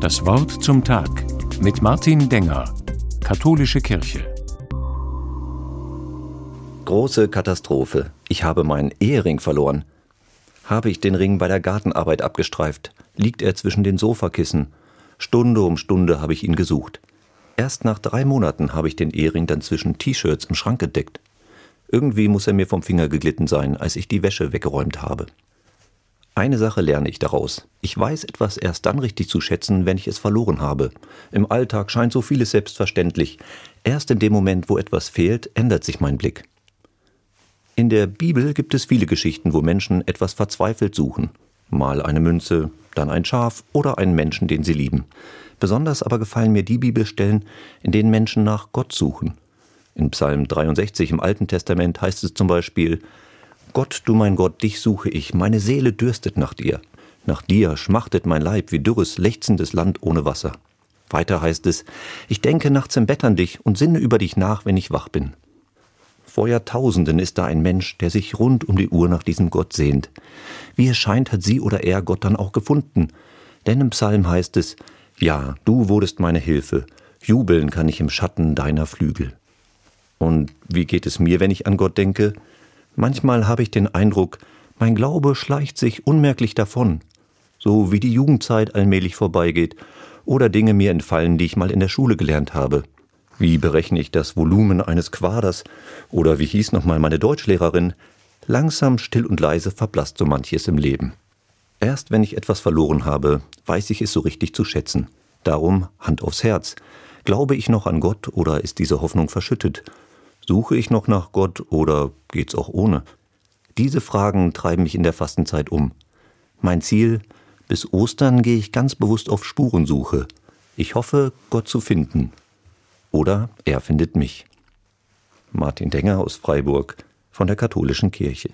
Das Wort zum Tag mit Martin Denger, Katholische Kirche. Große Katastrophe. Ich habe meinen Ehering verloren. Habe ich den Ring bei der Gartenarbeit abgestreift, liegt er zwischen den Sofakissen. Stunde um Stunde habe ich ihn gesucht. Erst nach drei Monaten habe ich den Ehering dann zwischen T-Shirts im Schrank entdeckt. Irgendwie muss er mir vom Finger geglitten sein, als ich die Wäsche weggeräumt habe. Eine Sache lerne ich daraus. Ich weiß etwas erst dann richtig zu schätzen, wenn ich es verloren habe. Im Alltag scheint so vieles selbstverständlich. Erst in dem Moment, wo etwas fehlt, ändert sich mein Blick. In der Bibel gibt es viele Geschichten, wo Menschen etwas verzweifelt suchen. Mal eine Münze, dann ein Schaf oder einen Menschen, den sie lieben. Besonders aber gefallen mir die Bibelstellen, in denen Menschen nach Gott suchen. In Psalm 63 im Alten Testament heißt es zum Beispiel, Gott, du mein Gott, dich suche ich, meine Seele dürstet nach dir. Nach dir schmachtet mein Leib wie dürres, lechzendes Land ohne Wasser. Weiter heißt es, ich denke nachts im Bett an dich und sinne über dich nach, wenn ich wach bin. Vor Jahrtausenden ist da ein Mensch, der sich rund um die Uhr nach diesem Gott sehnt. Wie es scheint, hat sie oder er Gott dann auch gefunden. Denn im Psalm heißt es, ja, du wurdest meine Hilfe, jubeln kann ich im Schatten deiner Flügel. Und wie geht es mir, wenn ich an Gott denke? Manchmal habe ich den Eindruck, mein Glaube schleicht sich unmerklich davon, so wie die Jugendzeit allmählich vorbeigeht oder Dinge mir entfallen, die ich mal in der Schule gelernt habe. Wie berechne ich das Volumen eines Quaders oder wie hieß nochmal meine Deutschlehrerin? Langsam, still und leise verblasst so manches im Leben. Erst wenn ich etwas verloren habe, weiß ich es so richtig zu schätzen. Darum Hand aufs Herz. Glaube ich noch an Gott oder ist diese Hoffnung verschüttet? Suche ich noch nach Gott oder geht's auch ohne? Diese Fragen treiben mich in der Fastenzeit um. Mein Ziel, bis Ostern gehe ich ganz bewusst auf Spurensuche. Ich hoffe, Gott zu finden. Oder er findet mich. Martin Denger aus Freiburg von der Katholischen Kirche.